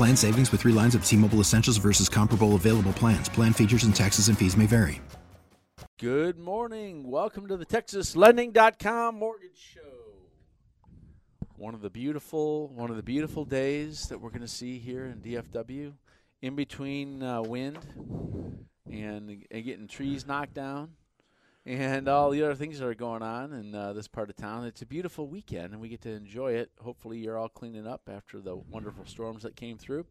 Plan savings with three lines of T Mobile Essentials versus comparable available plans. Plan features and taxes and fees may vary. Good morning. Welcome to the TexasLending.com Mortgage Show. One of the beautiful, one of the beautiful days that we're going to see here in DFW, in between uh, wind and, and getting trees knocked down and all the other things that are going on in uh, this part of town. It's a beautiful weekend, and we get to enjoy it. Hopefully, you're all cleaning up after the wonderful storms that came through.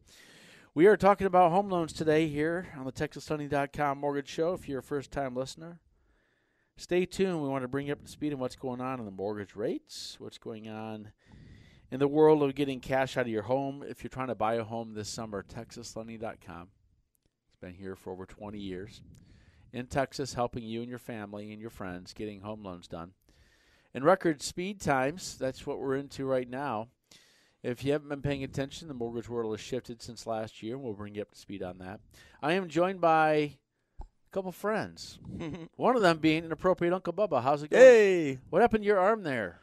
We are talking about home loans today here on the TexasLending.com Mortgage Show. If you're a first time listener, stay tuned. We want to bring you up to speed on what's going on in the mortgage rates, what's going on in the world of getting cash out of your home. If you're trying to buy a home this summer, TexasLending.com. It's been here for over 20 years in Texas, helping you and your family and your friends getting home loans done. And record speed times, that's what we're into right now. If you haven't been paying attention, the mortgage world has shifted since last year. We'll bring you up to speed on that. I am joined by a couple friends. One of them being an appropriate Uncle Bubba. How's it going? Hey, What happened to your arm there?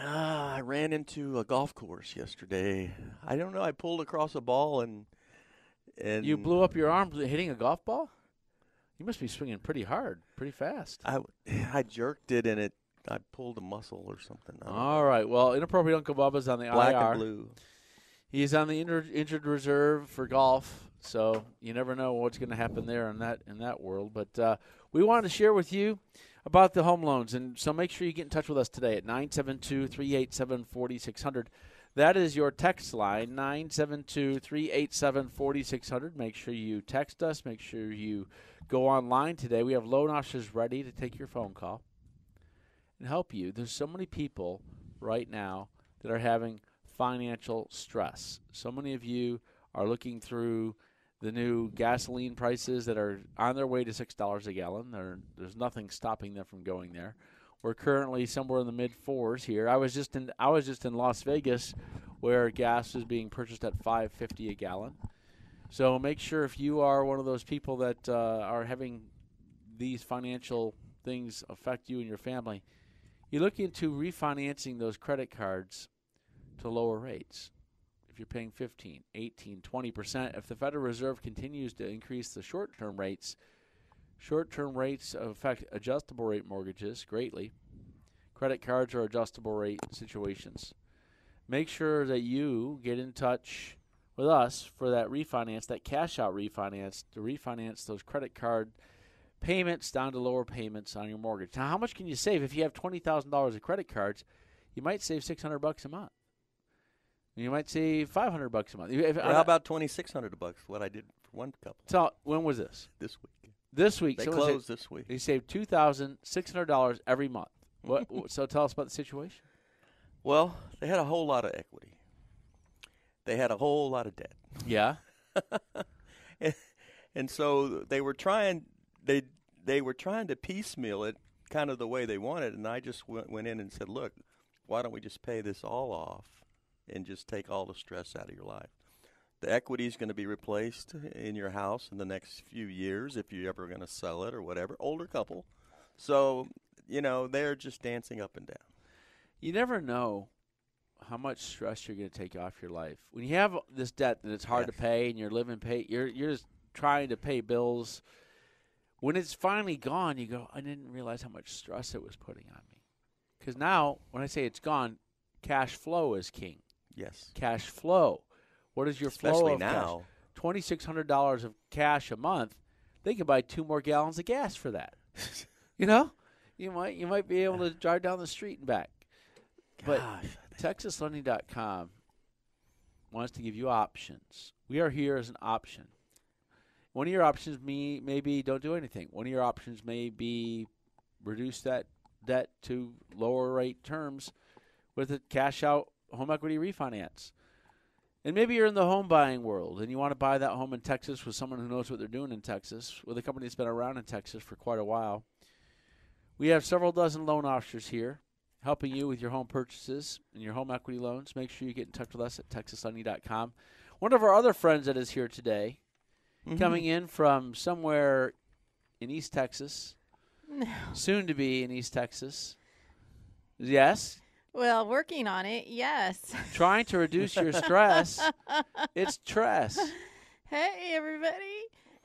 ah, I ran into a golf course yesterday. I don't know. I pulled across a ball and and You blew up your arm hitting a golf ball? You must be swinging pretty hard, pretty fast. I I jerked it and it. I pulled a muscle or something. Don't know. All right. Well, inappropriate Uncle Bubba's on the black IR. and blue. He's on the injured, injured reserve for golf, so you never know what's going to happen there in that in that world. But uh, we wanted to share with you about the home loans, and so make sure you get in touch with us today at 972-387-4600. That is your text line 972-387-4600. Make sure you text us. Make sure you go online today. We have loan officers ready to take your phone call and help you. There's so many people right now that are having financial stress. So many of you are looking through the new gasoline prices that are on their way to six dollars a gallon. There, there's nothing stopping them from going there. We're currently somewhere in the mid fours here. I was just in I was just in Las Vegas, where gas is being purchased at five fifty a gallon. So make sure if you are one of those people that uh, are having these financial things affect you and your family, you look into refinancing those credit cards to lower rates. If you're paying 15, 18, 20%, if the Federal Reserve continues to increase the short term rates, short term rates affect adjustable rate mortgages greatly. Credit cards are adjustable rate situations. Make sure that you get in touch with us for that refinance, that cash out refinance, to refinance those credit card payments down to lower payments on your mortgage. Now, how much can you save if you have twenty thousand dollars of credit cards? You might save six hundred bucks a month. You might save five hundred bucks a month. If, Or how about twenty six hundred bucks? What I did for one couple so, when was this? this week. This week. They closed Said, this week. they saved two thousand six hundred dollars every month. What? so tell us about the situation. Well, they had a whole lot of equity. They had a whole lot of debt. Yeah. and so they were trying they they were trying to piecemeal it kind of the way they wanted and I just went, went in and said, "Look, why don't we just pay this all off and just take all the stress out of your life?" The equity is going to be replaced in your house in the next few years if you're ever going to sell it or whatever. Older couple. So, you know, they're just dancing up and down. You never know how much stress you're going to take off your life when you have this debt that it's hard to pay and you're living pay. You're you're just trying to pay bills. When it's finally gone, you go, I didn't realize how much stress it was putting on me. Because now, when I say it's gone, cash flow is king. Yes. Cash flow. What is your flow of now. Twenty six hundred dollars of cash a month. they could buy two more gallons of gas for that. you know, you might you might be able to drive down the street and back. But TexasLending.com wants to give you options. We are here as an option. One of your options may maybe don't do anything. One of your options may be reduce that debt to lower rate terms with a cash out home equity refinance. And maybe you're in the home buying world and you want to buy that home in Texas with someone who knows what they're doing in Texas, with a company that's been around in Texas for quite a while. We have several dozen loan officers here helping you with your home purchases and your home equity loans. Make sure you get in touch with us at texaslending.com. One of our other friends that is here today, mm-hmm. coming in from somewhere in East Texas, no. soon to be in East Texas. Yes, well, working on it, yes. Trying to reduce your stress. it's stress. Hey, everybody.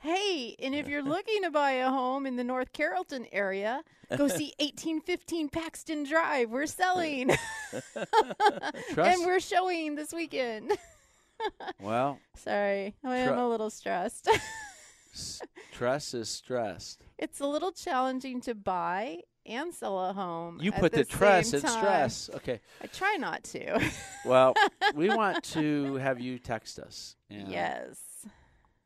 Hey, and if you're looking to buy a home in the North Carrollton area, go see 1815 Paxton Drive. We're selling. and we're showing this weekend. well, sorry. I am a little stressed. stress is stressed. It's a little challenging to buy and sell a home. You put the, the stress in stress. Okay. I try not to. well, we want to have you text us. yes.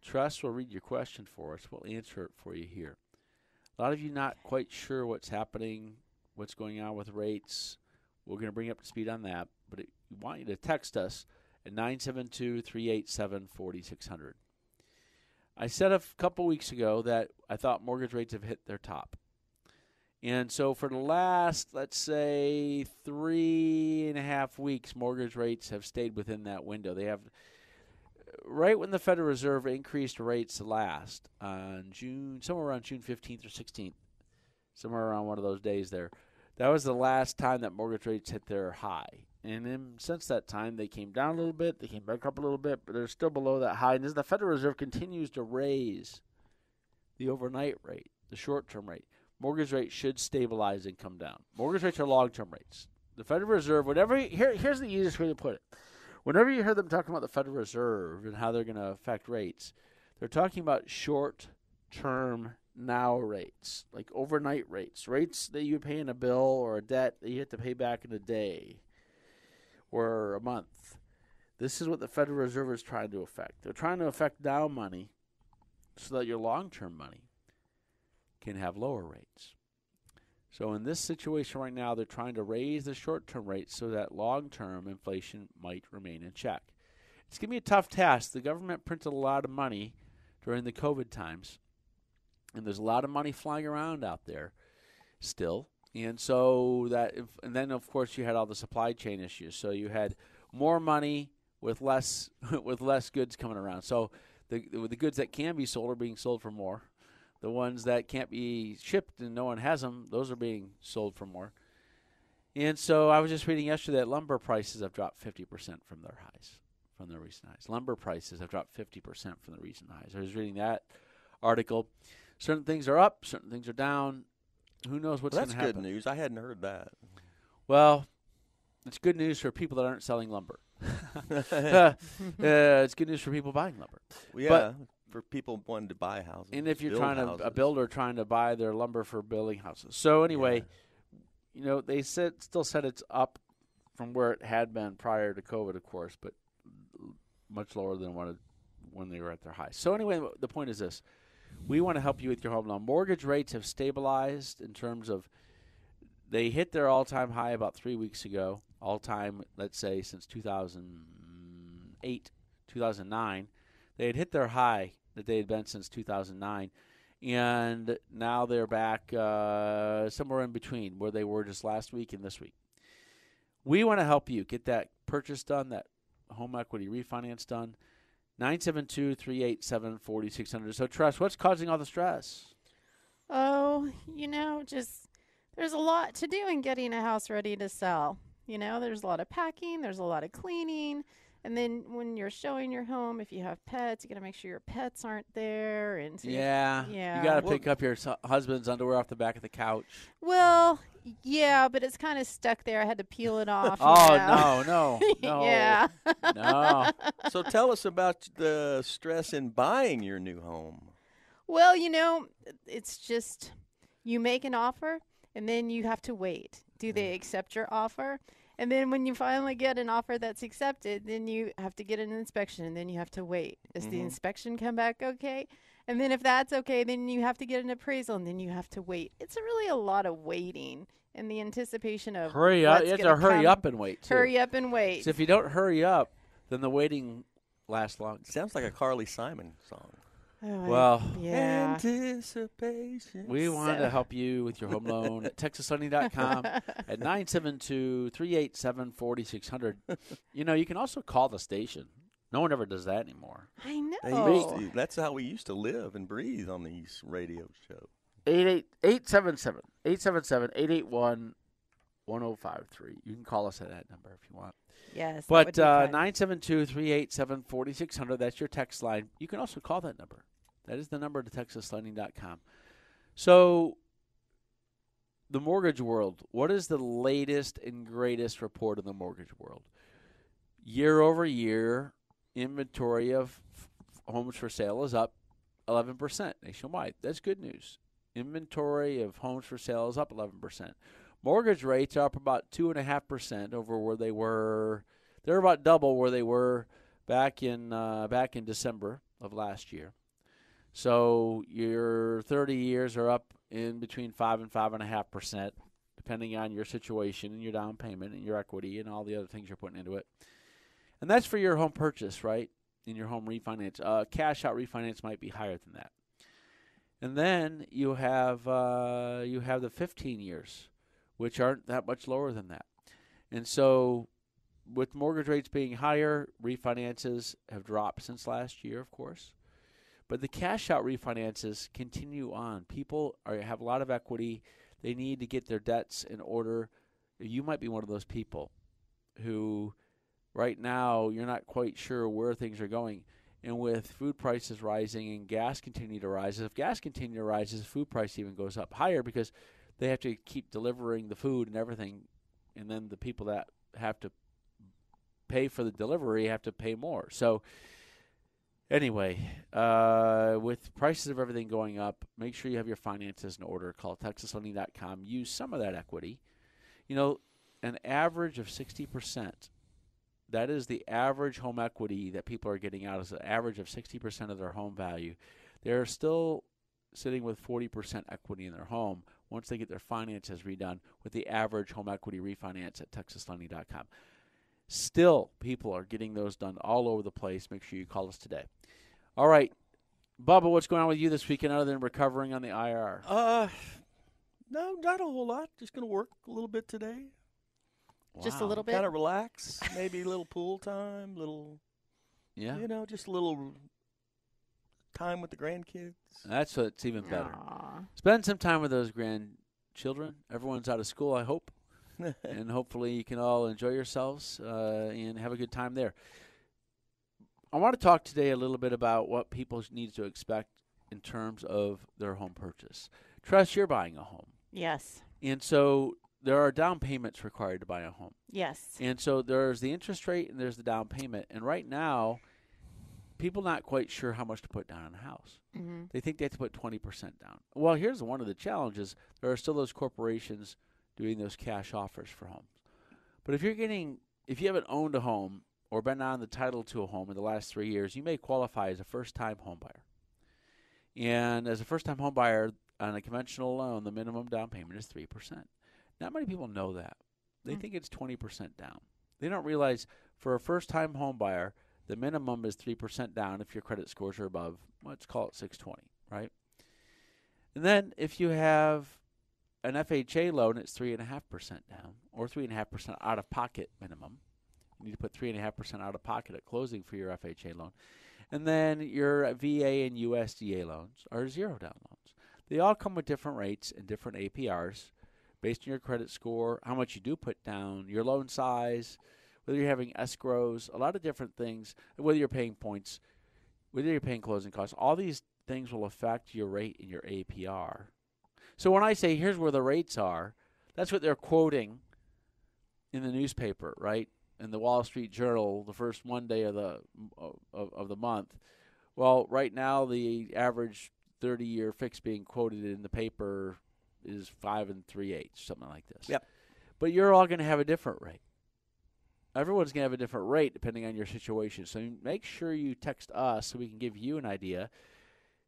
Tress will read your question for us. We'll answer it for you here. A lot of you not quite sure what's happening, what's going on with rates. We're going to bring up to speed on that, but it, we want you to text us at 972 387 4600. I said a f- couple weeks ago that I thought mortgage rates have hit their top. And so for the last, let's say, three and a half weeks, mortgage rates have stayed within that window. They have, right when the Federal Reserve increased rates last on June, somewhere around June 15th or 16th, somewhere around one of those days there, that was the last time that mortgage rates hit their high. And then since that time, they came down a little bit, they came back up a little bit, but they're still below that high. And as the Federal Reserve continues to raise the overnight rate, the short term rate, mortgage rates should stabilize and come down. Mortgage rates are long term rates. The Federal Reserve, whatever, here, here's the easiest way to put it. Whenever you hear them talking about the Federal Reserve and how they're going to affect rates, they're talking about short term now rates, like overnight rates, rates that you pay in a bill or a debt that you have to pay back in a day or a month. This is what the Federal Reserve is trying to affect. They're trying to affect now money so that your long term money can have lower rates. So in this situation right now, they're trying to raise the short-term rates so that long-term inflation might remain in check. It's going to be a tough task. The government printed a lot of money during the COVID times, and there's a lot of money flying around out there still. And so that, and then of course you had all the supply chain issues. So you had more money with less with less goods coming around. So the the goods that can be sold are being sold for more, the ones that can't be shipped and no one has them, those are being sold for more. And so I was just reading yesterday that lumber prices have dropped 50% from their highs, from their recent highs. Lumber prices have dropped 50% from the recent highs. I was reading that article. Certain things are up, certain things are down. Who knows what's well, going to happen? That's good news. I hadn't heard that. Well, it's good news for people that aren't selling lumber. uh, it's good news for people buying lumber. Well, yeah, but for people wanting to buy houses. And if you're trying to a builder trying to buy their lumber for building houses. So anyway, yeah. you know, they said still said it's up from where it had been prior to COVID, of course, but much lower than what it, when they were at their high. So anyway, the point is this: we want to help you with your home loan. Mortgage rates have stabilized in terms of they hit their all-time high about three weeks ago. All-time, let's say, since 2008, 2009, they had hit their high that they had been since 2009. And now they're back uh, somewhere in between where they were just last week and this week. We want to help you get that purchase done, that home equity refinance done. 972 387 4600. So, Tress, what's causing all the stress? Oh, you know, just there's a lot to do in getting a house ready to sell. You know, there's a lot of packing, there's a lot of cleaning, and then when you're showing your home, if you have pets, you got to make sure your pets aren't there. And so yeah, yeah, you got to pick up your husband's underwear off the back of the couch. Well, yeah, but it's kind of stuck there. I had to peel it off. oh no, no, no, yeah, no. So tell us about the stress in buying your new home. Well, you know, it's just you make an offer and then you have to wait. Do they mm. accept your offer? And then when you finally get an offer that's accepted, then you have to get an inspection and then you have to wait. Does the mm-hmm. inspection come back okay? And then if that's okay, then you have to get an appraisal and then you have to wait. It's really a lot of waiting and the anticipation of Hurry up! have to hurry come. up and wait. Too. Hurry up and wait. So if you don't hurry up, then the waiting lasts long. Sounds like a Carly Simon song. Oh, Well, yeah. Anticipation. We wanted So- to help you with your home loan at texaslending.com at 972-387-4600. You know, you can also call the station. No one ever does that anymore. I know. They used to- that's how we used to live and breathe on these radio shows. 877 877 881 1053. You can call us at that number if you want. Yes. But would uh, 972 387 4600, that's your text line. You can also call that number. That is the number to texaslending.com. So, the mortgage world, what is the latest and greatest report in the mortgage world? Year over year, inventory of homes for sale is up 11% nationwide. That's good news. Inventory of homes for sale is up 11%. Mortgage rates are up about 2.5% over where they were. They're about double where they were back in uh, back in December of last year. So your 30 years are up in between five and five and a half percent, depending on your situation and your down payment and your equity and all the other things you're putting into it. And that's for your home purchase, right? In your home refinance, uh, cash out refinance might be higher than that. And then you have uh, you have the 15 years, which aren't that much lower than that. And so, with mortgage rates being higher, refinances have dropped since last year, of course. But the cash out refinances continue on. People are, have a lot of equity. They need to get their debts in order. You might be one of those people who, right now, you're not quite sure where things are going. And with food prices rising and gas continue to rise, if gas continue to rise, the food price even goes up higher because they have to keep delivering the food and everything, and then the people that have to pay for the delivery have to pay more. So anyway, uh, with prices of everything going up, make sure you have your finances in order. Call TexasLending.com. Use some of that equity. You know, an average of sixty percent. That is the average home equity that people are getting out. Is an average of sixty percent of their home value. They're still sitting with forty percent equity in their home once they get their finances redone with the average home equity refinance at TexasLending.com. Still, people are getting those done all over the place. Make sure you call us today. All right, Bubba, what's going on with you this weekend other than recovering on the IR? Uh, no, not a whole lot. Just going to work a little bit today. Just a little bit. Kind of relax. Maybe a little pool time. Little, Yeah, you know, just a little time with the grandkids. that's what's even better. Aw. Spend some time with those grandchildren. Everyone's out of school, I hope, and hopefully you can all enjoy yourselves uh, and have a good time there. I want to talk today a little bit about what people need to expect in terms of their home purchase. Tress, you're buying a home, Yes. and so there are down payments required to buy a home. Yes. And so there's the interest rate and there's the down payment. And right now, people not quite sure how much to put down on a house. hmm They think they have to put 20% down. Well, here's one of the challenges. There are still those corporations doing those cash offers for homes. But if you're getting if you haven't owned a home or been on the title to a home in the last 3 years, you may qualify as a first-time home buyer. And as a first-time home buyer on a conventional loan, the minimum down payment is 3%. Not many people know that. They Mm. think it's 20% down. They don't realize for a first-time home buyer, the minimum is 3% down if your credit scores are above, let's call it 620, right? And then if you have an FHA loan, it's 3.5% down or 3.5% out of pocket minimum. You need to put 3.5% out of pocket at closing for your FHA loan. And then your VA and USDA loans are zero down loans. They all come with different rates and different APRs based on your credit score, how much you do put down, your loan size, whether you're having escrows, a lot of different things, whether you're paying points, whether you're paying closing costs. All these things will affect your rate and your APR. So when I say here's where the rates are, that's what they're quoting in the newspaper, right? In the Wall Street Journal, the first Monday of the uh, of, of the month. Well, right now the average 30-year fix being quoted in the paper is five and three eighths, something like this. Yep. But you're all going to have a different rate. Everyone's going to have a different rate depending on your situation. So make sure you text us so we can give you an idea.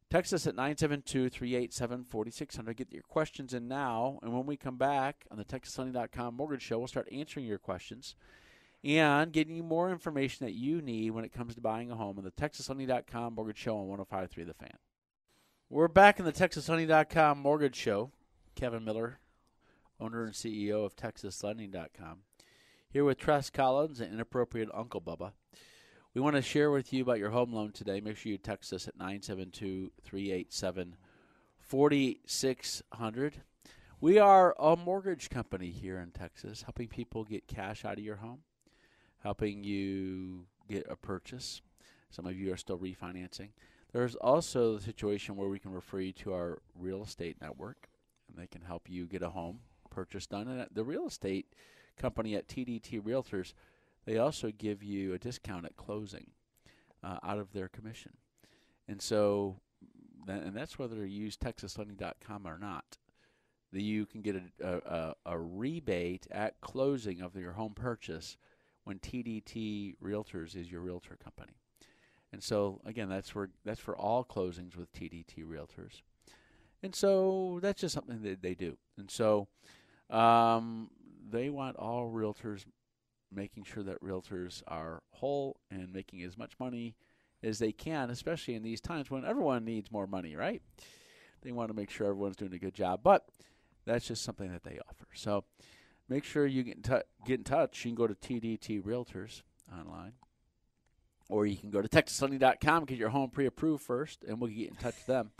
Text us at 972 387 4600. Get your questions in now. And when we come back on the TexasLending.com Mortgage Show, we'll start answering your questions and getting you more information that you need when it comes to buying a home on the TexasLending.com Mortgage Show on 105.3 The Fan. We're back in the TexasLending.com Mortgage Show. Kevin Miller, owner and CEO of TexasLending.com, here with Tress Collins and Inappropriate Uncle Bubba. We want to share with you about your home loan today. Make sure you text us at 972 387 4600. We are a mortgage company here in Texas, helping people get cash out of your home, helping you get a purchase. Some of you are still refinancing. There's also the situation where we can refer you to our real estate network, and they can help you get a home purchase done. And the real estate company at TDT Realtors they also give you a discount at closing uh, out of their commission. And so, and that's whether you use TexasLending.com or not. That you can get a, a, a rebate at closing of your home purchase when TDT Realtors is your realtor company. And so, again, that's for that's for all closings with TDT Realtors. And so that's just something that they do. And so um, they want all realtors making sure that realtors are whole and making as much money as they can, especially in these times when everyone needs more money, right? They want to make sure everyone's doing a good job, but that's just something that they offer. So make sure you get in, t- get in touch. You can go to TDT Realtors online, or you can go to TexasLending.com get your home pre-approved first, and we'll get in touch with them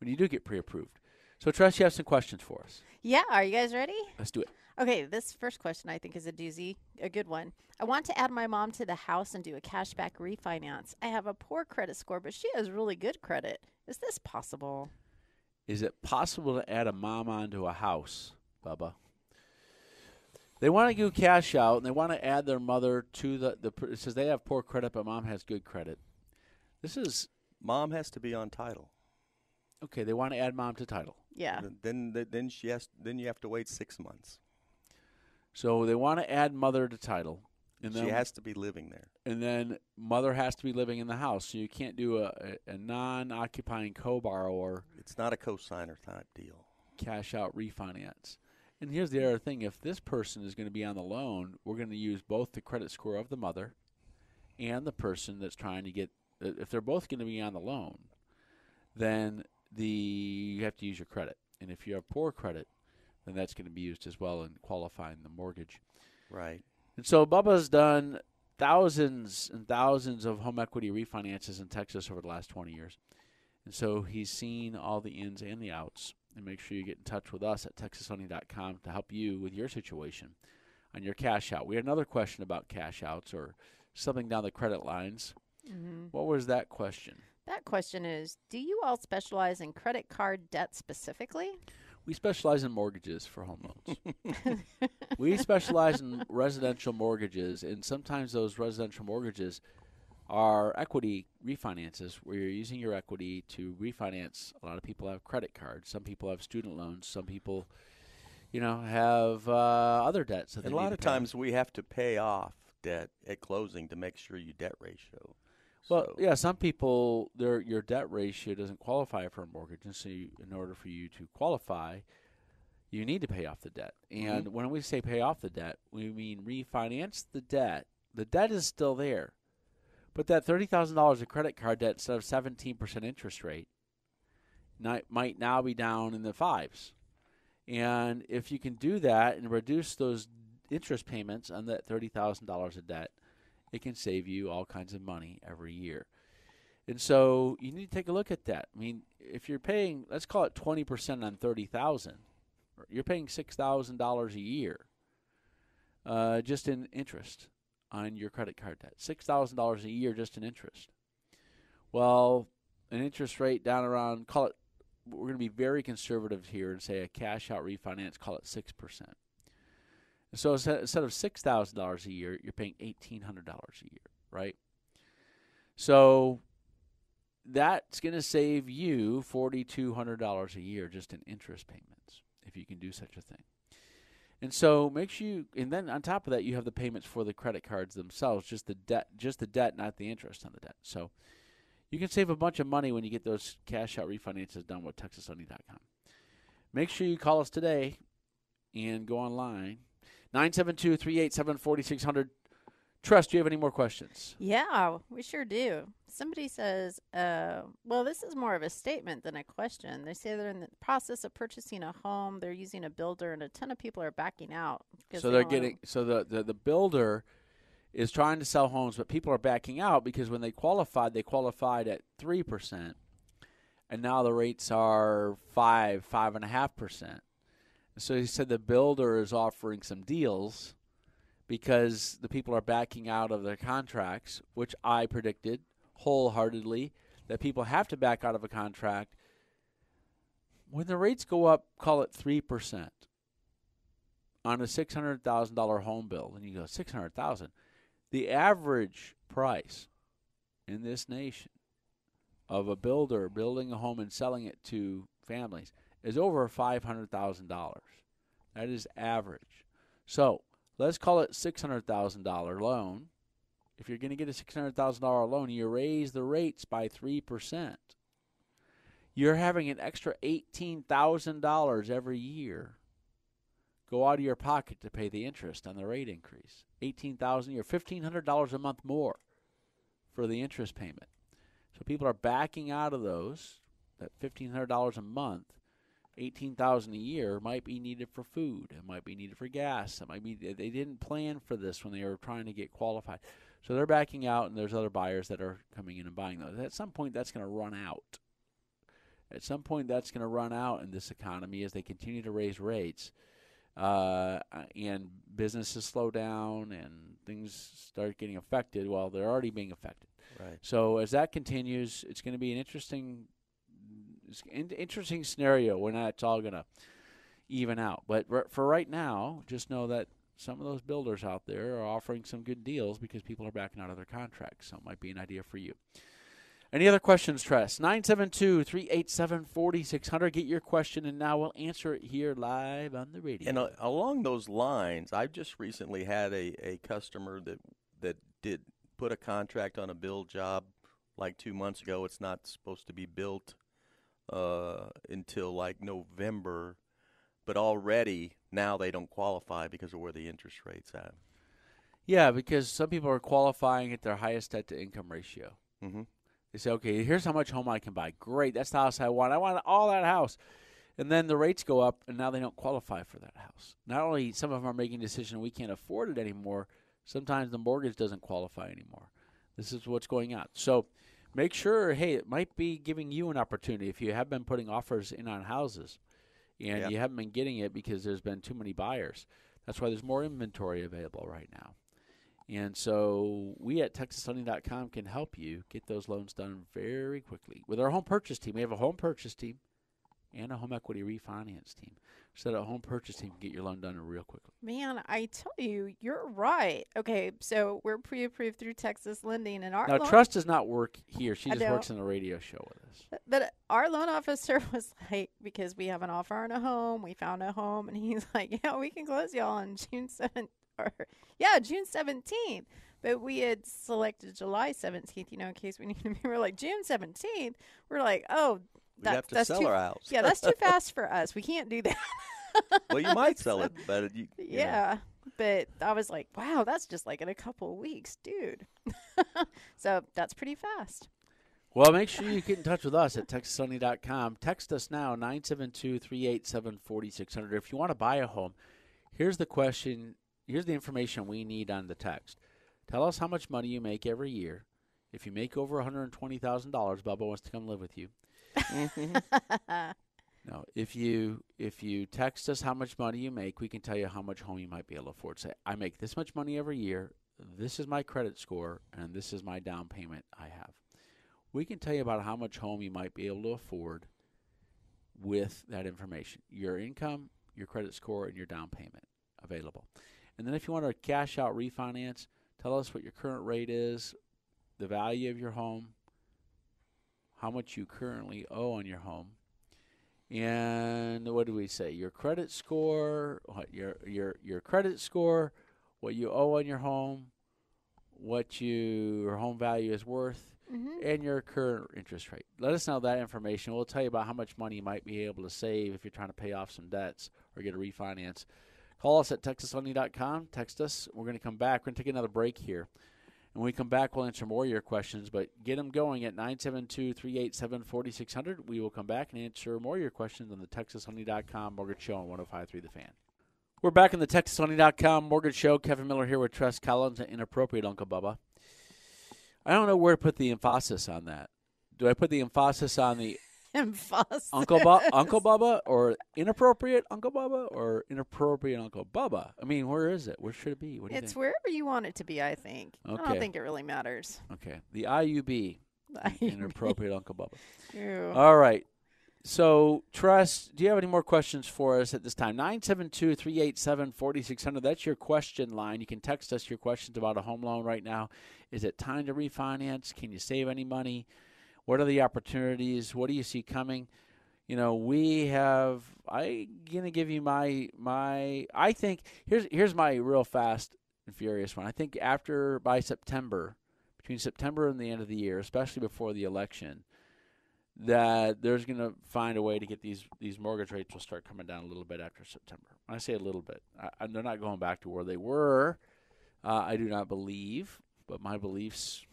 when you do get pre-approved. So, Tress, you have some questions for us. Yeah, are you guys ready? Let's do it. Okay, this first question I think is a doozy, a good one. I want to add my mom to the house and do a cashback refinance. I have a poor credit score, but she has really good credit. Is this possible? Is it possible to add a mom onto a house, Bubba? They want to do cash out and they want to add their mother to the the. It says they have poor credit, but mom has good credit. This is mom has to be on title. Okay, they want to add mom to title. Yeah. Then then, then she has. Then you have to wait six months. So they want to add mother to title. And she then, has to be living there. And then mother has to be living in the house. So you can't do a, a, a non occupying co borrower. It's not a cosigner type deal. Cash out refinance. And here's the other thing if this person is going to be on the loan, we're going to use both the credit score of the mother and the person that's trying to get, uh, if they're both going to be on the loan, then the you have to use your credit. And if you have poor credit, then that's going to be used as well in qualifying the mortgage. Right. And so Bubba's done thousands and thousands of home equity refinances in Texas over the last 20 years. And so he's seen all the ins and the outs. And make sure you get in touch with us at texaslending.com to help you with your situation on your cash out. We had another question about cash outs or something down the credit lines. Mm-hmm. What was that question? That question is Do you all specialize in credit card debt specifically? We specialize in mortgages for home loans. we specialize in residential mortgages, and sometimes those residential mortgages are equity refinances where you're using your equity to refinance. A lot of people have credit cards. Some people have student loans. Some people, you know, have uh, other debts. and a lot of times we have to pay off debt at closing to make sure you debt ratio. Well, so. yeah, some people their your debt ratio doesn't qualify for a mortgage, and so you, in order for you to qualify, you need to pay off the debt. And mm-hmm. when we say pay off the debt, we mean refinance the debt. The debt is still there, but that thirty thousand dollars of credit card debt instead of seventeen percent interest rate might now be down in the fives. And if you can do that and reduce those interest payments on that thirty thousand dollars of debt it can save you all kinds of money every year. And so you need to take a look at that. I mean, if you're paying, let's call it 20% on 30,000, you're paying $6,000 a year uh, just in interest on your credit card debt. $6,000 a year just in interest. Well, an interest rate down around, call it, we're going to be very conservative here and say a cash out refinance, call it 6%. So instead of six thousand dollars a year, you're paying eighteen hundred dollars a year, right? So that's going to save you $4,200 a year just in interest payments if you can do such a thing. And so make sure you, and then on top of that, you have the payments for the credit cards themselves, just the debt, just the debt, not the interest on the debt. So you can save a bunch of money when you get those cash out refinances done with TexasLending.com. Make sure you call us today and go online. 972 387 4600. Tress, do you have any more questions? Yeah, we sure do. Somebody says, uh, well, this is more of a statement than a question. They say they're in the process of purchasing a home. They're using a builder, and a ton of people are backing out. So they they're don't getting, so the, the, the builder is trying to sell homes, but people are backing out because when they qualified, they qualified at 3%, and now the rates are 5, 5.5%. So he said the builder is offering some deals because the people are backing out of their contracts, which I predicted wholeheartedly that people have to back out of a contract. When the rates go up, call it 3% on a $600,000 home build. and you go, 600000 The average price in this nation of a builder building a home and selling it to families is over $500,000. That is average. So let's call it $600,000 loan. If you're going to get a $600,000 loan, you raise the rates by 3%. You're having an extra $18,000 every year go out of your pocket to pay the interest on the rate increase. 18000 a year, $1,500 a month more for the interest payment. So people are backing out of those. That $1,500 a month, 18000 a year might be needed for food. It might be needed for gas. It might be they didn't plan for this when they were trying to get qualified. So they're backing out and there's other buyers that are coming in and buying those. At some point that's going to run out. At some point that's going to run out in this economy as they continue to raise rates. Uh, and businesses slow down and things start getting affected. Well, they're already being affected. Right. So as that continues, it's going to be an interesting, it's an interesting scenario when that's all to even out. But r- for right now, just know that some of those builders out there are offering some good deals because people are backing out of their contracts. So it might be an idea for you. Any other questions, Tress? 972 387 4600. Get your question, and now we'll answer it here live on the radio. And uh, along those lines, I've just recently had a, a customer that that did put a contract on a build job like two months ago. It's not supposed to be built uh, until like November, but already now they don't qualify because of where the interest rates at. yeah, because some people are qualifying at their highest debt to income ratio. Mm-hmm. They say, okay, here's how much home I can buy. Great, that's the house I want. I want all that house. And then the rates go up, and now they don't qualify for that house. Not only some of them are making a decision we can't afford it anymore, sometimes the mortgage doesn't qualify anymore. This is what's going on. So make sure, hey, it might be giving you an opportunity if you have been putting offers in on houses and you haven't been getting it because there's been too many buyers. That's why there's more inventory available right now. And so we at TexasLending.com can help you get those loans done very quickly. With our home purchase team, we have a home purchase team and a home equity refinance team. That a home purchase team can get your loan done real quickly. Man, I tell you, you're right. Okay, so we're pre-approved through Texas Lending, and our Now, loan- Tress does not work here. She I just works in on a radio show with us. But our loan officer was like, because we have an offer on a home, we found a home, and he's like, yeah, we can close y'all on June seventh, or yeah, June seventeenth. But we had selected July seventeenth, you know, in case we needed to be. We're like June seventeenth. We're like, oh, We that, have to that's sell too, our house. Yeah, that's too fast for us. We can't do that. well, you might sell it, but you, you know. Yeah. But I was like, wow, that's just like in a couple of weeks, dude. so that's pretty fast. Well, make sure you get in touch with us at TexasLending.com. Text us now, 972 387 4600. If you want to buy a home, here's the question. Here's the information we need on the text. Tell us how much money you make every year. If you make over $120,000, Bubba wants to come live with you. Mm-hmm. No, if you if you text us how much money you make, we can tell you how much home you might be able to afford. Say, I make this much money every year. This is my credit score, and this is my down payment I have. We can tell you about how much home you might be able to afford with that information. Your income, your credit score, and your down payment available. And then if you want to cash out refinance, tell us what your current rate is, the value of your home, how much you currently owe on your home, and what do we say? Your credit score, what your your your credit score, what you owe on your home, what you, your home value is worth, Mm-hmm. and your current interest rate. Let us know that information. We'll tell you about how much money you might be able to save if you're trying to pay off some debts or get a refinance. Call us at texaslending.com. Text us. We're going to come back. We're going to take another break here. And when we come back, we'll answer more of your questions, but get them going at 972 387 4600. We will come back and answer more of your questions on the TexasLending.com Mortgage Show on 1053 The Fan. We're back in the TexasLending.com Mortgage Show. Kevin Miller here with Tress Collins and Inappropriate Uncle Bubba. I don't know where to put the emphasis on that. Do I put the emphasis on the Emphasis. Uncle Bu- Uncle Bubba or inappropriate Uncle Bubba or inappropriate Uncle Bubba? I mean, where is it? Where should it be? What do you It's think? wherever you want it to be, I think. I don't think it really matters. Okay, the IUB, inappropriate Uncle Bubba. Ew. All right. So, Tress, do you have any more questions for us at this time? 972 387 4600. That's your question line. You can text us your questions about a home loan right now. Is it time to refinance? Can you save any money? What are the opportunities? What do you see coming? You know, we have. I gonna give you my my. I think here's here's my real fast and furious one. I think after by September, between September and the end of the year, especially before the election, that there's going to find a way to get these these mortgage rates will start coming down a little bit after September. When I say a little bit, I, they're not going back to where they were. Uh, I do not believe, but my beliefs,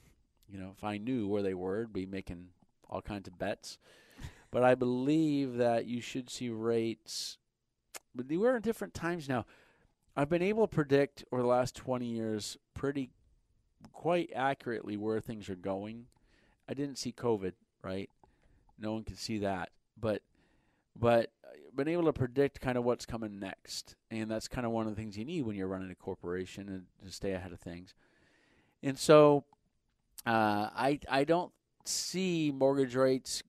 you know, if I knew where they were, I'd be making all kinds of bets. But I believe that you should see rates. But we're in different times now. I've been able to predict over the last 20 years pretty quite accurately where things are going. I didn't see COVID, right? No one can see that, but but I've been able to predict kind of what's coming next, and that's kind of one of the things you need when you're running a corporation and to stay ahead of things. And so, uh, I I don't see mortgage rates.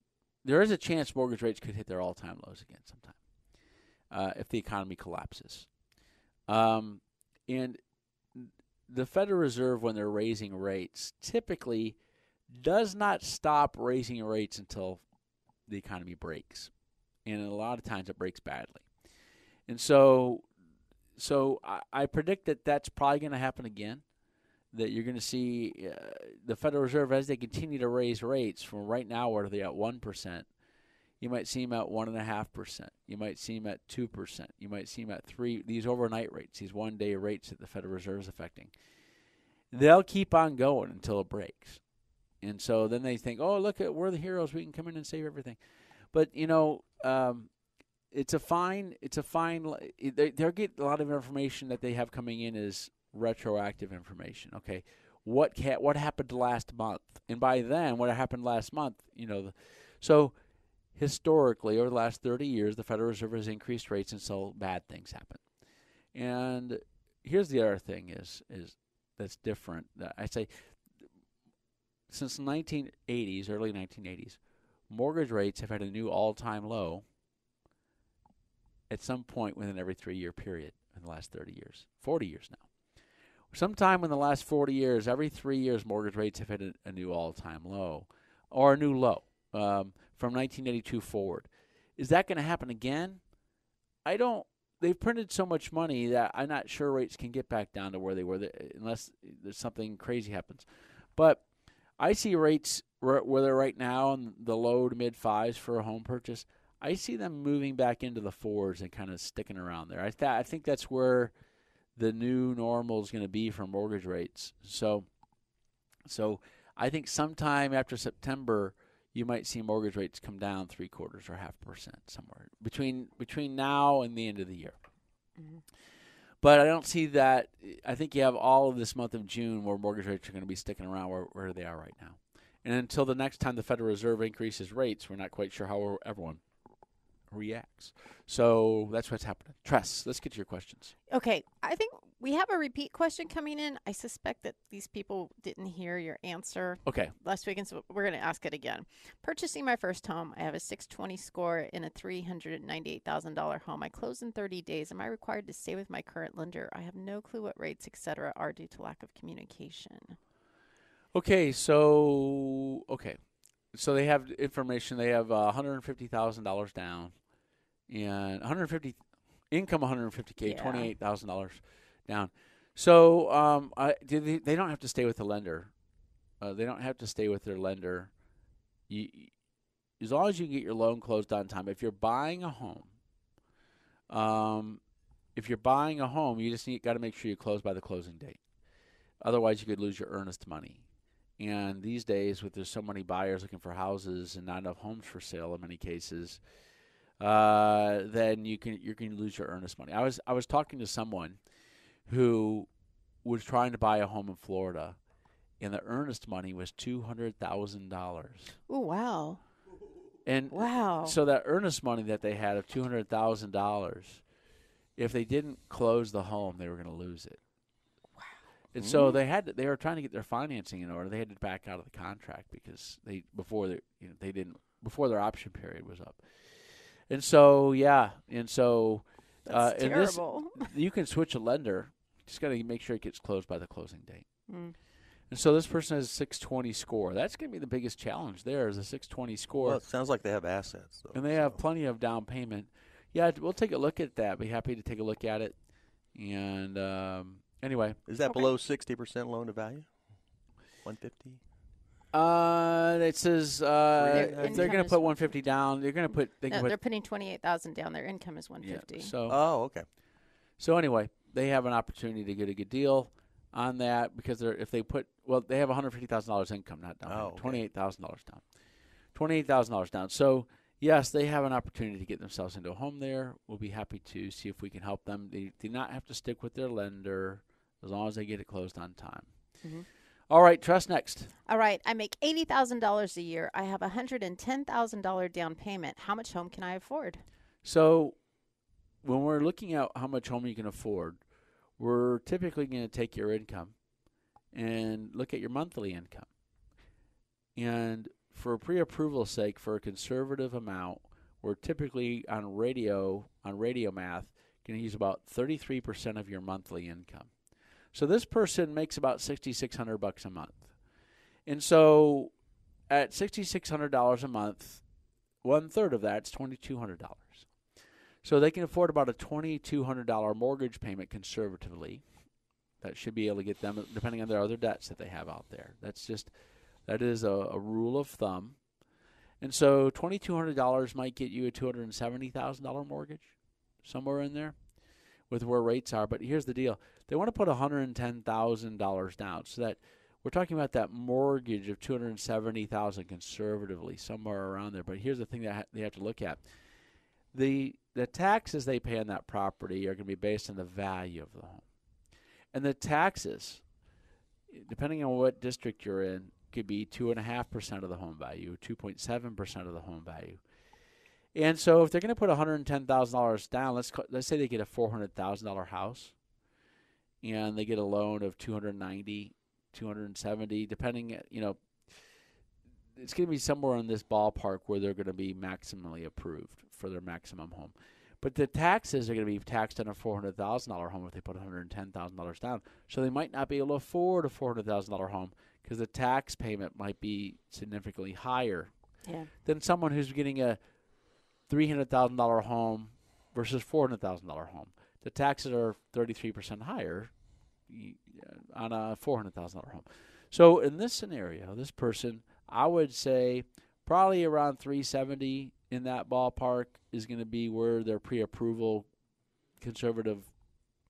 There is a chance mortgage rates could hit their all-time lows again sometime uh, if the economy collapses. Um, and the Federal Reserve, when they're raising rates, typically does not stop raising rates until the economy breaks, and a lot of times it breaks badly. And so, so I, I predict that that's probably going to happen again. That you're going to see uh, the Federal Reserve as they continue to raise rates from right now, where they're at one percent. You might see them at one and a half percent. You might see them at two percent. You might see them at three. These overnight rates, these one-day rates that the Federal Reserve is affecting, they'll keep on going until it breaks. And so then they think, oh, look at we're the heroes. We can come in and save everything. But you know, um, it's a fine. It's a fine. They they get a lot of information that they have coming in is retroactive information. Okay, what what happened last month? And by then, what happened last month? You know, the, so historically over the last 30 years, the Federal Reserve has increased rates until bad things happen. And here's the other thing is is that's different. I say since 1980s, early 1980s, mortgage rates have had a new all-time low at some point within every three-year period in the last 30 years, 40 years now. Sometime in the last 40 years, every three years, mortgage rates have hit a, a new all-time low or a new low um, from 1982 forward. Is that going to happen again? I don't. They've printed so much money that I'm not sure rates can get back down to where they were unless there's something crazy happens. But I see rates where they're right now in the low to mid fives for a home purchase. I see them moving back into the fours and kind of sticking around there. I, th- I think that's where the new normal is going to be for mortgage rates. So, so I think sometime after September, you might see mortgage rates come down three quarters or half percent somewhere between between now and the end of the year. Mm-hmm. But I don't see that. I think you have all of this month of June where mortgage rates are going to be sticking around where, where they are right now. And until the next time the Federal Reserve increases rates, we're not quite sure how everyone reacts. So that's what's happening. Tress, let's get to your questions. Okay, I think we have a repeat question coming in. I suspect that these people didn't hear your answer Okay. last week, and so we're going to ask it again. Purchasing my first home, I have a 620 score in a $398,000 home. I close in 30 days. Am I required to stay with my current lender? I have no clue what rates, etc., are due to lack of communication. Okay, so okay. So they have information. They have uh, one hundred fifty thousand dollars down, and one hundred fifty income, one hundred fifty k, Yeah. twenty eight thousand dollars down. So um, I, they, they don't have to stay with the lender. Uh, they don't have to stay with their lender. You, as long as you get your loan closed on time. If you're buying a home, um, if you're buying a home, you just need got to make sure you close by the closing date. Otherwise, you could lose your earnest money. And these days, with there's so many buyers looking for houses and not enough homes for sale in many cases, uh, then you can you can lose your earnest money. I was I was talking to someone who was trying to buy a home in Florida, and the earnest money was two hundred thousand dollars. Oh wow. And Wow. so that earnest money that they had of two hundred thousand dollars, if they didn't close the home, they were going to lose it. Wow! And so they had to, they were trying to get their financing in order. They had to back out of the contract because they before they you know they didn't before their option period was up. And so yeah, and so uh, That's and this- you can switch a lender. Just got to make sure it gets closed by the closing date. Mm. And so this person has a 620 score. That's going to be the biggest challenge. There is a 620 score Well, it sounds like they have assets. Though, and they have plenty of down payment. Yeah, we'll take a look at that. Be happy to take a look at it. And um, anyway, Is that Okay. below sixty percent loan to value? One fifty. uh, it says uh, Their they're going to put 150 down, they're going to put They no, put, they're putting twenty eight thousand down. Their income is 150. yeah. So Oh, okay. so anyway, they have an opportunity to get a good deal on that because they're if they put well they have 150 thousand dollars income, not down. Oh, okay. Twenty eight thousand dollars down. Twenty eight thousand dollars down. So yes, they have an opportunity to get themselves into a home there. We'll be happy to see if we can help them. They do not have to stick with their lender as long as they get it closed on time. Mhm. All right, Tress next. All right, I make eighty thousand dollars a year. I have a hundred and ten thousand dollar down payment. How much home can I afford? So when we're looking at how much home you can afford, we're typically going to take your income and look at your monthly income. And for pre-approval sake, for a conservative amount, we're typically on radio on radio math going to use about 33% of your monthly income. So this person makes about 6600 bucks a month. And so at $6600 a month, one third of that's $2200. So they can afford about a $2,200 mortgage payment conservatively. That should be able to get them, depending on their other debts that they have out there. That's just, that is a, a rule of thumb. And so $2,200 might get you a $270,000 mortgage, somewhere in there, with where rates are. But here's the deal they want to put $110,000 down so that we're talking about that mortgage of 270000 conservatively, somewhere around there. But here's the thing that ha- they have to look at the the taxes they pay on that property are going to be based on the value of the home, and the taxes, depending on what district you're in, could be two and a half percent of the home value, two point seven percent of the home value. And so, if they're going to put one hundred ten thousand dollars down, let's let's say they get a four hundred thousand dollar house, and they get a loan of 290, 270, depending, uh, you know, it's going to be somewhere in this ballpark where they're going to be maximally approved for their maximum home. But the taxes are going to be taxed on a four hundred thousand dollar home if they put one hundred ten thousand dollars down. So they might not be able to afford a four hundred thousand dollar home because the tax payment might be significantly higher Yeah. than someone who's getting a three hundred thousand dollar home versus four hundred thousand dollar home. The taxes are thirty three percent higher uh, on a four hundred thousand dollar home. So in this scenario, this person, I would say probably around three seventy in that ballpark is going to be where their pre-approval conservative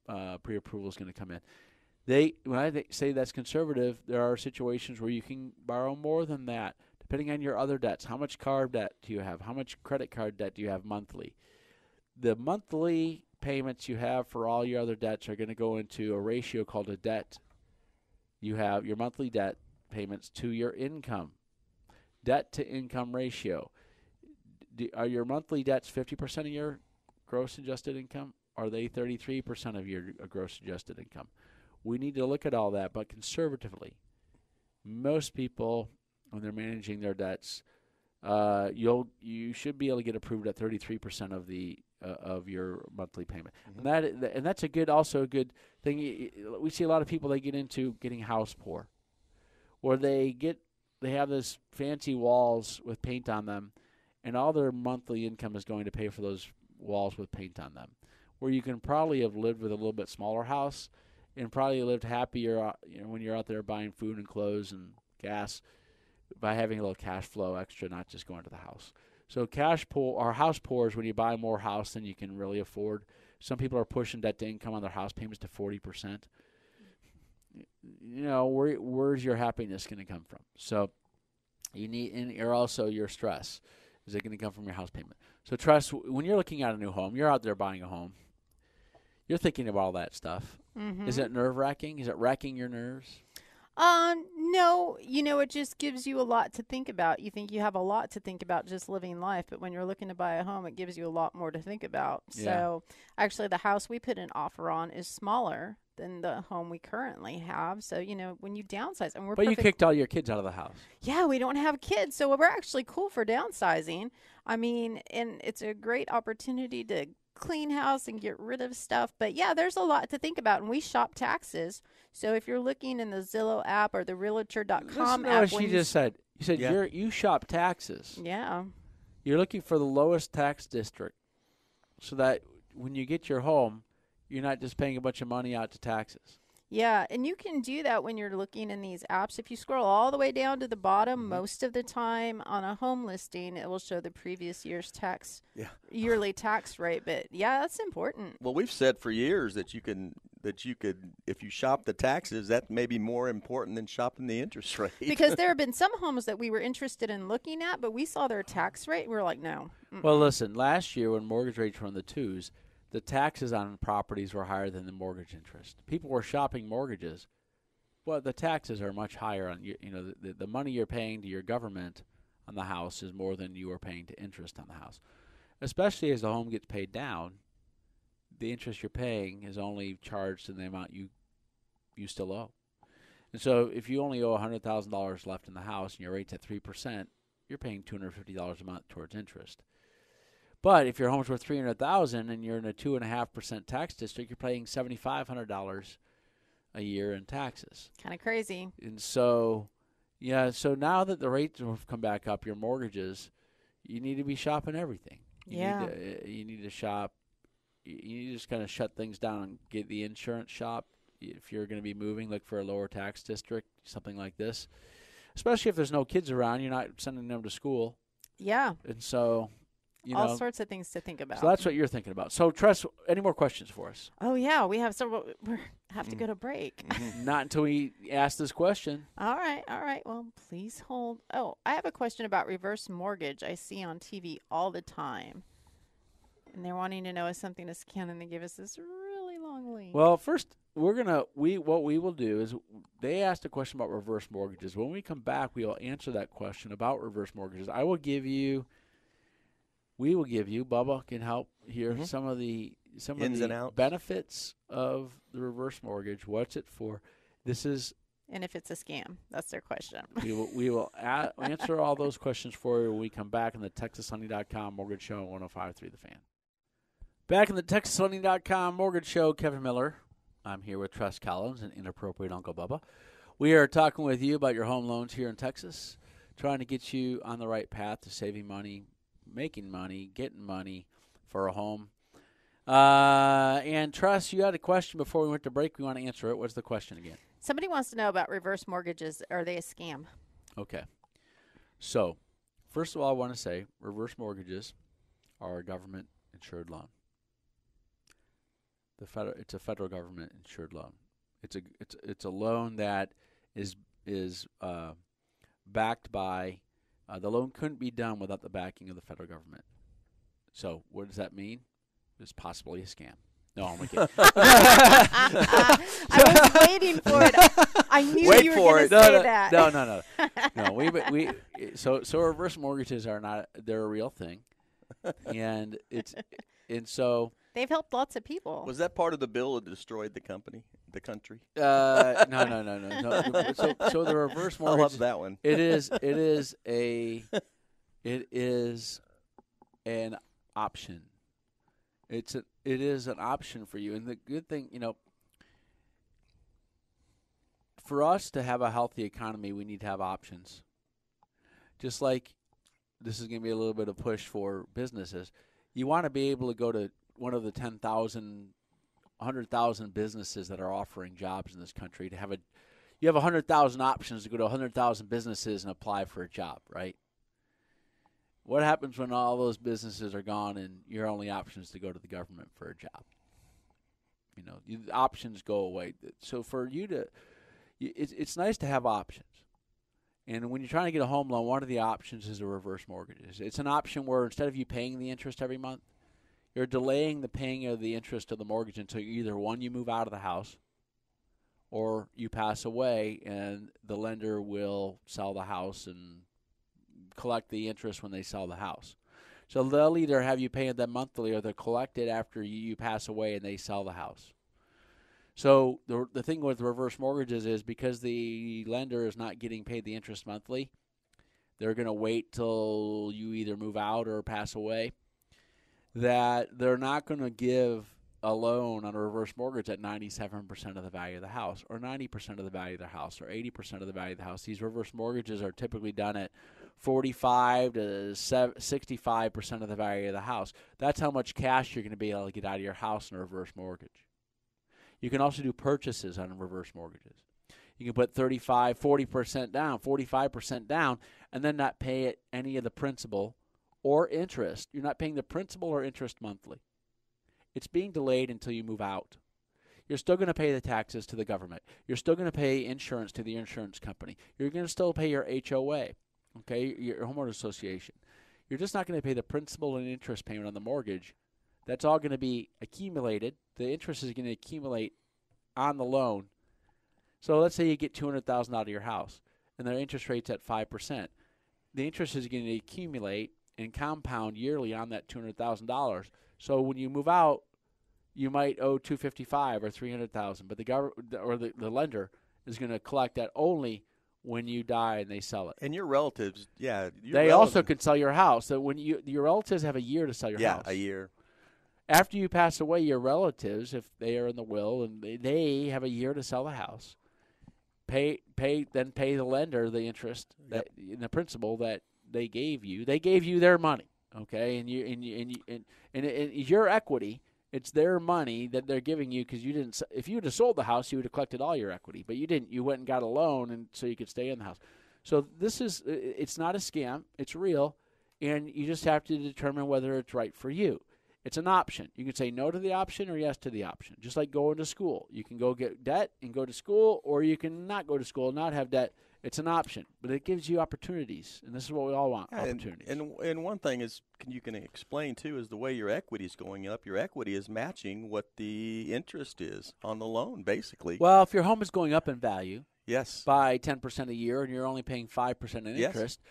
uh, pre-approval is going to come in. They when I th- say that's conservative, there are situations where you can borrow more than that depending on your other debts. How much car debt do you have? How much credit card debt do you have monthly? The monthly payments you have for all your other debts are going to go into a ratio called a debt. You have your monthly debt payments to your income, debt to income ratio. Are your monthly debts 50% of your gross adjusted income? Are they 33% of your gross adjusted income? We need to look at all that, but conservatively. Most people when they're managing their debts, uh, you'll you should be able to get approved at 33% of the uh, of your monthly payment, and that and that's a good also a good thing. We see a lot of people they get into getting house poor, or they get they have this fancy walls with paint on them, and all their monthly income is going to pay for those walls with paint on them. Where you can probably have lived with a little bit smaller house, and probably lived happier uh, you know, when you're out there buying food and clothes and gas by having a little cash flow extra, not just going to the house. So cash pool or house poor is when you buy more house than you can really afford. Some people are pushing debt to income on their house payments to forty percent. You know, where where's your happiness going to come from? So you need, and you're also your stress. Is it going to come from your house payment? So Tress when you're looking at a new home, you're out there buying a home. You're thinking about all that stuff. Mm-hmm. Is it nerve wracking? Is it racking your nerves? Um, no, you know, it just gives you a lot to think about. You think you have a lot to think about just living life, but when you're looking to buy a home, it gives you a lot more to think about. Yeah. So, actually, the house we put an offer on is smaller than the home we currently have. So, you know, when you downsize, and we're But you kicked all your kids out of the house. yeah, we don't have kids, so we're actually cool for downsizing. I mean, and it's a great opportunity to clean house and get rid of stuff. But yeah, there's a lot to think about, and we shop taxes. So if you're looking in the Zillow app or the Realtor.com Listen to app, what she you just said. You said Yeah. you're you shop taxes. yeah, You're looking for the lowest tax district, so that when you get your home, you're not just paying a bunch of money out to taxes. Yeah, and you can do that when you're looking in these apps. If you scroll all the way down to the bottom, Mm-hmm. most of the time on a home listing, it will show the previous year's tax Yeah. yearly tax rate. But yeah, that's important. Well, we've said for years that you can that you could if you shop the taxes, that may be more important than shopping the interest rate. because there have been some homes that we were interested in looking at, but we saw their tax rate. And we were like, no. Mm. Well, listen, last year when mortgage rates were in the twos, the taxes on properties were higher than the mortgage interest. People were shopping mortgages. Well, the taxes are much higher on you. You know, the, the money you're paying to your government on the house is more than you are paying to interest on the house. Especially as the home gets paid down, the interest you're paying is only charged in the amount you you still owe. And so, if you only owe hundred thousand dollars left in the house and your rate's at three percent, you're paying two hundred fifty dollars a month towards interest. But if your home's worth three hundred thousand and you're in a two and a half percent tax district, you're paying seventy five hundred dollars a year in taxes. Kind of crazy. And so, yeah, so now that the rates have come back up, your mortgages, you need to be shopping everything. You Yeah. Need to, uh, you need to shop. You you need to just kind of shut things down and get the insurance shop. If you're going to be moving, look for a lower tax district, something like this. Especially if there's no kids around, you're not sending them to school, Yeah. and so you All know. sorts of things to think about. So that's what you're thinking about. So, Tress, any more questions for us? oh, yeah. We have several. We have to Mm. go to break. Not until we ask this question. All right, all right. Well, please hold. Oh, I have a question about reverse mortgage. I see on TV all the time, and they're wanting to know is something to scan, and they give us this really long link. Well, first we're gonna we what we will do is they asked a question about reverse mortgages. When we come back, we will answer that question about reverse mortgages. I will give you. We will give you. Bubba can help here. Some of the some Mm-hmm. Ins of and the outs. benefits of the reverse mortgage. What's it for? This is and if it's a scam, that's their question. we will we will a- answer all those questions for you when we come back in the TexasLending.com Mortgage Show on 105.3 The Fan. Back in the TexasLending.com Mortgage Show, Kevin Miller. I'm here with Tress Collins and Inappropriate Uncle Bubba. We are talking with you about your home loans here in Texas, trying to get you on the right path to saving money, making money, getting money for a home. Uh, and Tress, you had a question before we went to break. We want to answer it. What's the question again? Somebody wants to know about reverse mortgages. Are they a scam? Okay. So, first of all, I want to say reverse mortgages are a government insured loan. The federal, it's a federal government insured loan. It's a it's it's a loan that is is uh, backed by uh, the loan couldn't be done without the backing of the federal government. So, what does that mean? It's possibly a scam. No, I'm kidding. I was waiting for it. I knew Wait you were going to no, say no, that. no, no, no, no. We we so so reverse mortgages are not they're a real thing, and it's and so They've helped lots of people. Was that part of the bill that destroyed the company, the country? uh, no no no no no. So so the reverse I love that one. it is it is a it is an option. It's a, it is an option for you, and the good thing you know. For us to have a healthy economy, we need to have options. just like this is going to be a little bit of push for businesses. You want to be able to go to one of the 10,000 100,000 businesses that are offering jobs in this country to have a you have 100,000 options to go to 100,000 businesses and apply for a job, right? What happens when all those businesses are gone and your only option is to go to the government for a job? You know, you, the options go away. So for you to, it's it's nice to have options. And when you're trying to get a home loan, one of the options is a reverse mortgage. It's an option where instead of you paying the interest every month, you're delaying the paying of the interest of the mortgage until either one you move out of the house or you pass away and the lender will sell the house and collect the interest when they sell the house. So they'll either have you pay them monthly or they'll collect it after you pass away and they sell the house. So the the thing with reverse mortgages is because the lender is not getting paid the interest monthly, they're going to wait till you either move out or pass away that they're not going to give a loan on a reverse mortgage at 97% of the value of the house or 90% of the value of the house or 80% of the value of the house. These reverse mortgages are typically done at 45 to 65% of the value of the house. That's how much cash you're going to be able to get out of your house in a reverse mortgage. You can also do purchases on reverse mortgages. You can put 35, 40% down, 45% down, and then not pay any of the principal or interest. You're not paying the principal or interest monthly. It's being delayed until you move out. You're still going to pay the taxes to the government. You're still going to pay insurance to the insurance company. You're going to still pay your HOA, okay, your homeowner association. You're just not going to pay the principal and interest payment on the mortgage. That's all going to be accumulated. The interest is going to accumulate on the loan. So let's say you get 200,000 out of your house and the interest rate's at 5%. The interest is going to accumulate and compound yearly on that two hundred thousand dollars. So when you move out, you might owe two fifty five or three hundred thousand, but the government or the, the lender is going to collect that only when you die and they sell it. And your relatives, yeah, your they relatives. also can sell your house. So when you your relatives have a year to sell your yeah, house. Yeah, a year. After you pass away, your relatives, if they are in the will, and they, they have a year to sell the house, pay pay then pay the lender the interest that yep. in the principal that they gave you. They gave you their money, okay, and you and you, and, you, and, and, and your equity. It's their money that they're giving you because you didn't. If you would have sold the house, you would have collected all your equity, but you didn't. You went and got a loan, and so you could stay in the house. So this is. It's not a scam. It's real, and you just have to determine whether it's right for you. It's an option. You can say no to the option or yes to the option. Just like going to school. You can go get debt and go to school, or you can not go to school not have debt it's an option, but it gives you opportunities, and this is what we all want: opportunities. And, and, and one thing is, can, you can explain too, is the way your equity is going up. Your equity is matching what the interest is on the loan, basically. Well, if your home is going up in value, yes, by ten percent a year, and you're only paying five percent in yes. interest,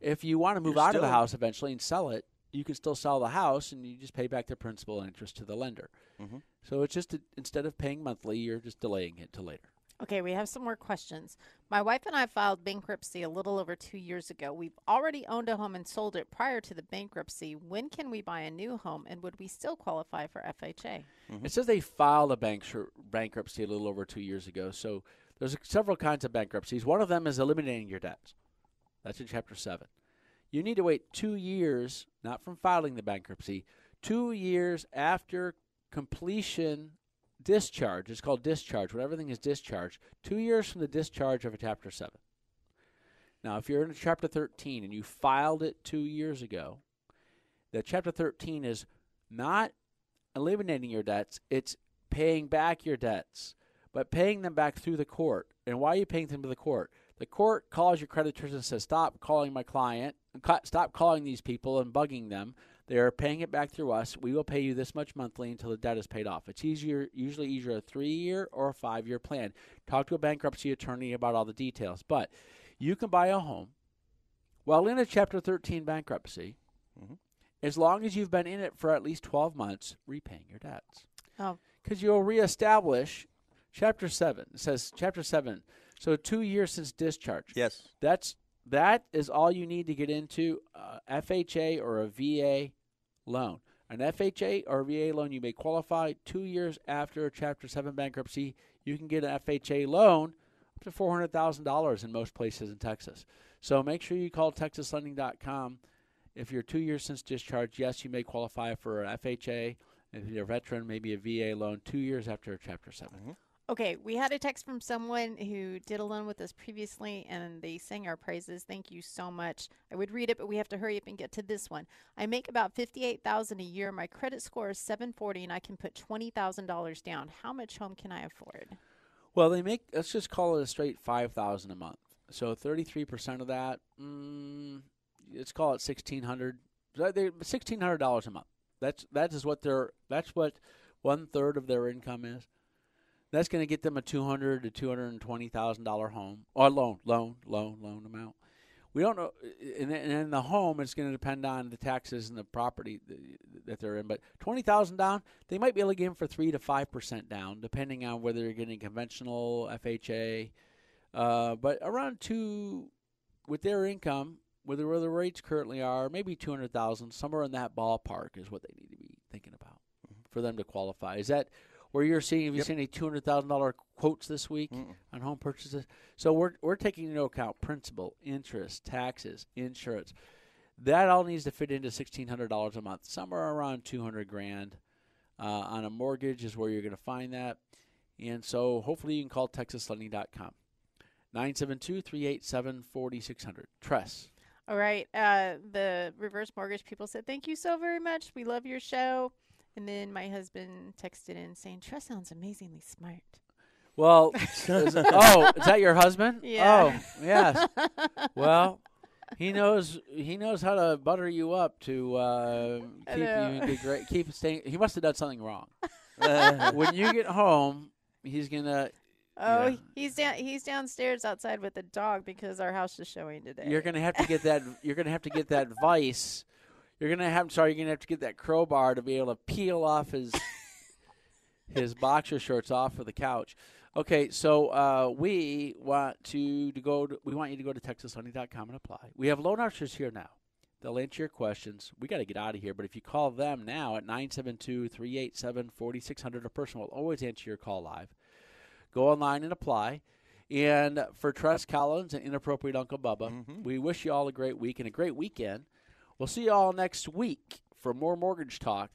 if you want to move you're out still, of the house eventually and sell it, you can still sell the house, and you just pay back the principal and interest to the lender. Mm-hmm. So it's just a, instead of paying monthly, you're just delaying it to later. Okay, we have some more questions. My wife and I filed bankruptcy a little over two years ago. We've already owned a home and sold it prior to the bankruptcy. When can we buy a new home, and would we still qualify for FHA? Mm-hmm. It says they filed a bank- bankruptcy a little over two years ago. So there's several kinds of bankruptcies. One of them is eliminating your debts. That's in Chapter 7. You need to wait two years, not from filing the bankruptcy, two years after completion discharge. It's called discharge. When everything is discharged, two years from the discharge of a Chapter 7. Now, if you're in a Chapter 13 and you filed it two years ago, the Chapter 13 is not eliminating your debts, it's paying back your debts, but paying them back through the court. And why are you paying them to the court? The court calls your creditors and says, Stop calling my client, stop calling these people and bugging them. They're paying it back through us. We will pay you this much monthly until the debt is paid off. It's easier, usually easier a three year or a five year plan. Talk to a bankruptcy attorney about all the details. But you can buy a home while in a Chapter 13 bankruptcy, mm-hmm. as long as you've been in it for at least 12 months, repaying your debts. Oh. Because you'll reestablish Chapter 7. It says Chapter 7. So two years since discharge. Yes. That's that is all you need to get into uh, FHA or a VA loan. An FHA or VA loan, you may qualify two years after Chapter 7 bankruptcy. You can get an FHA loan up to $400,000 in most places in Texas. So make sure you call TexasLending.com. If you're two years since discharge, yes, you may qualify for an FHA. If you're a veteran, maybe a VA loan two years after Chapter 7. Mm-hmm. Okay, we had a text from someone who did a loan with us previously and they sang our praises. Thank you so much. I would read it, but we have to hurry up and get to this one. I make about 58,000 a year. My credit score is 740 and I can put $20,000 down. How much home can I afford? Well, they make, let's just call it a straight 5000 a month. So 33% of that, mm, let's call it 1600 $1,600 a month. That's, that is what their, that's what one third of their income is. That's going to get them a two hundred to two hundred and twenty thousand dollar home or loan, loan, loan, loan amount. We don't know, and in the home, it's going to depend on the taxes and the property that they're in. But twenty thousand down, they might be able to get them for three to five percent down, depending on whether you're getting conventional FHA. Uh, but around two, with their income, with where the rates currently are, maybe two hundred thousand, somewhere in that ballpark is what they need to be thinking about mm-hmm. for them to qualify. Is that where you're seeing have you yep. seen any two hundred thousand dollar quotes this week Mm-mm. on home purchases? So we're we're taking into account principal, interest, taxes, insurance. That all needs to fit into sixteen hundred dollars a month. Somewhere around two hundred grand uh, on a mortgage is where you're going to find that. And so hopefully you can call TexasLending.com. 972-387-4600. Tress. All right. Uh, the reverse mortgage people said, thank you so very much. We love your show. And then my husband texted in saying, Tress sounds amazingly smart. Well, is, oh, is that your husband? Yeah. Oh, yes. Well, he knows he knows how to butter you up to uh, keep you in great keep staying. He must have done something wrong. when you get home, he's gonna. Oh, yeah. he's down. He's downstairs outside with the dog because our house is showing today. You're gonna have to get that. you're gonna have to get that vice you're gonna have. Sorry, you're gonna have to get that crowbar to be able to peel off his his boxer shorts off of the couch. Okay, so uh, we want to, to go. To, we want you to go to TexasLending.com and apply. We have loan officers here now. They'll answer your questions. We got to get out of here, but if you call them now at 972-387-4600, a person will always answer your call live. Go online and apply. And for Tress Collins and Inappropriate Uncle Bubba, mm-hmm. we wish you all a great week and a great weekend. We'll see you all next week for more mortgage talk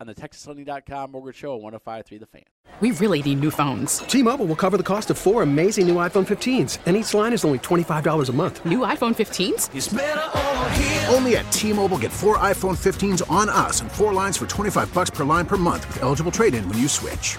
on the TexasLending.com Mortgage Show 1053 The Fan. We really need new phones. T Mobile will cover the cost of four amazing new iPhone 15s, and each line is only $25 a month. New iPhone 15s? Only at T Mobile get four iPhone 15s on us and four lines for 25 bucks per line per month with eligible trade in when you switch.